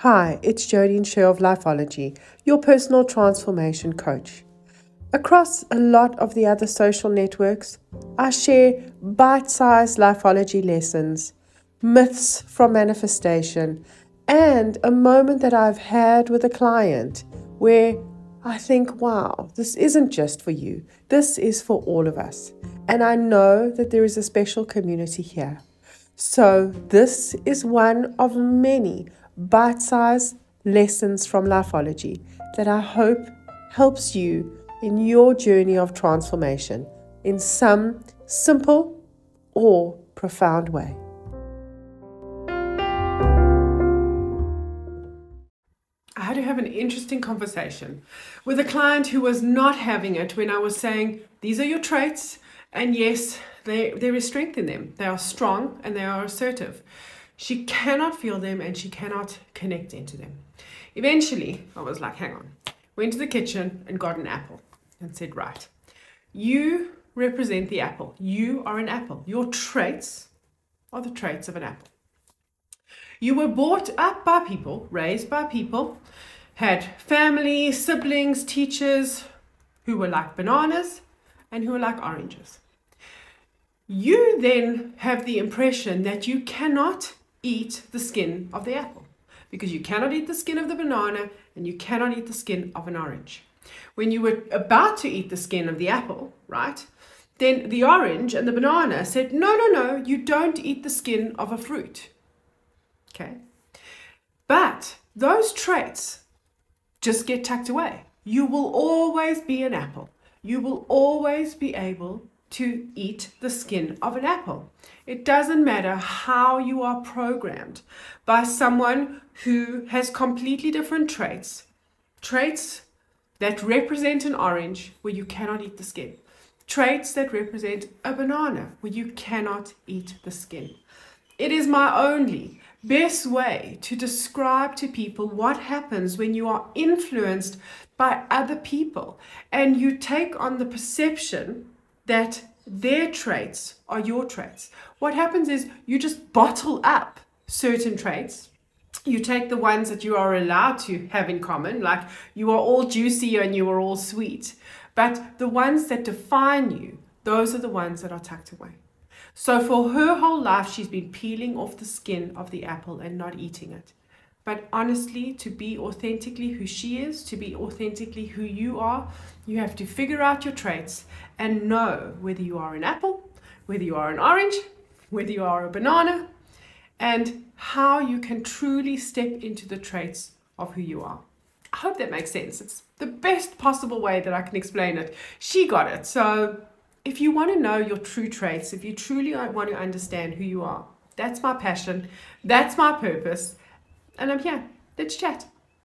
Hi, it's Jodine Sher of Lifeology, your personal transformation coach. Across a lot of the other social networks, I share bite sized lifeology lessons, myths from manifestation, and a moment that I've had with a client where I think, wow, this isn't just for you, this is for all of us. And I know that there is a special community here. So, this is one of many bite sized lessons from Lifeology that I hope helps you in your journey of transformation in some simple or profound way. I had to have an interesting conversation with a client who was not having it when I was saying, These are your traits, and yes, they, there is strength in them. They are strong and they are assertive. She cannot feel them and she cannot connect into them. Eventually, I was like, Hang on. Went to the kitchen and got an apple and said, Right, you represent the apple. You are an apple. Your traits are the traits of an apple. You were brought up by people, raised by people, had family, siblings, teachers who were like bananas and who were like oranges. You then have the impression that you cannot eat the skin of the apple because you cannot eat the skin of the banana and you cannot eat the skin of an orange. When you were about to eat the skin of the apple, right? Then the orange and the banana said, No, no, no, you don't eat the skin of a fruit. Okay. But those traits just get tucked away. You will always be an apple. You will always be able to eat the skin of an apple. It doesn't matter how you are programmed by someone who has completely different traits, traits that represent an orange where you cannot eat the skin, traits that represent a banana where you cannot eat the skin. It is my only best way to describe to people what happens when you are influenced by other people and you take on the perception that their traits are your traits. What happens is you just bottle up certain traits. You take the ones that you are allowed to have in common, like you are all juicy and you are all sweet. But the ones that define you, those are the ones that are tucked away. So for her whole life, she's been peeling off the skin of the apple and not eating it. But honestly, to be authentically who she is, to be authentically who you are, you have to figure out your traits and know whether you are an apple, whether you are an orange, whether you are a banana, and how you can truly step into the traits of who you are. I hope that makes sense. It's the best possible way that I can explain it. She got it. So if you want to know your true traits, if you truly want to understand who you are, that's my passion, that's my purpose, and I'm here. Let's chat.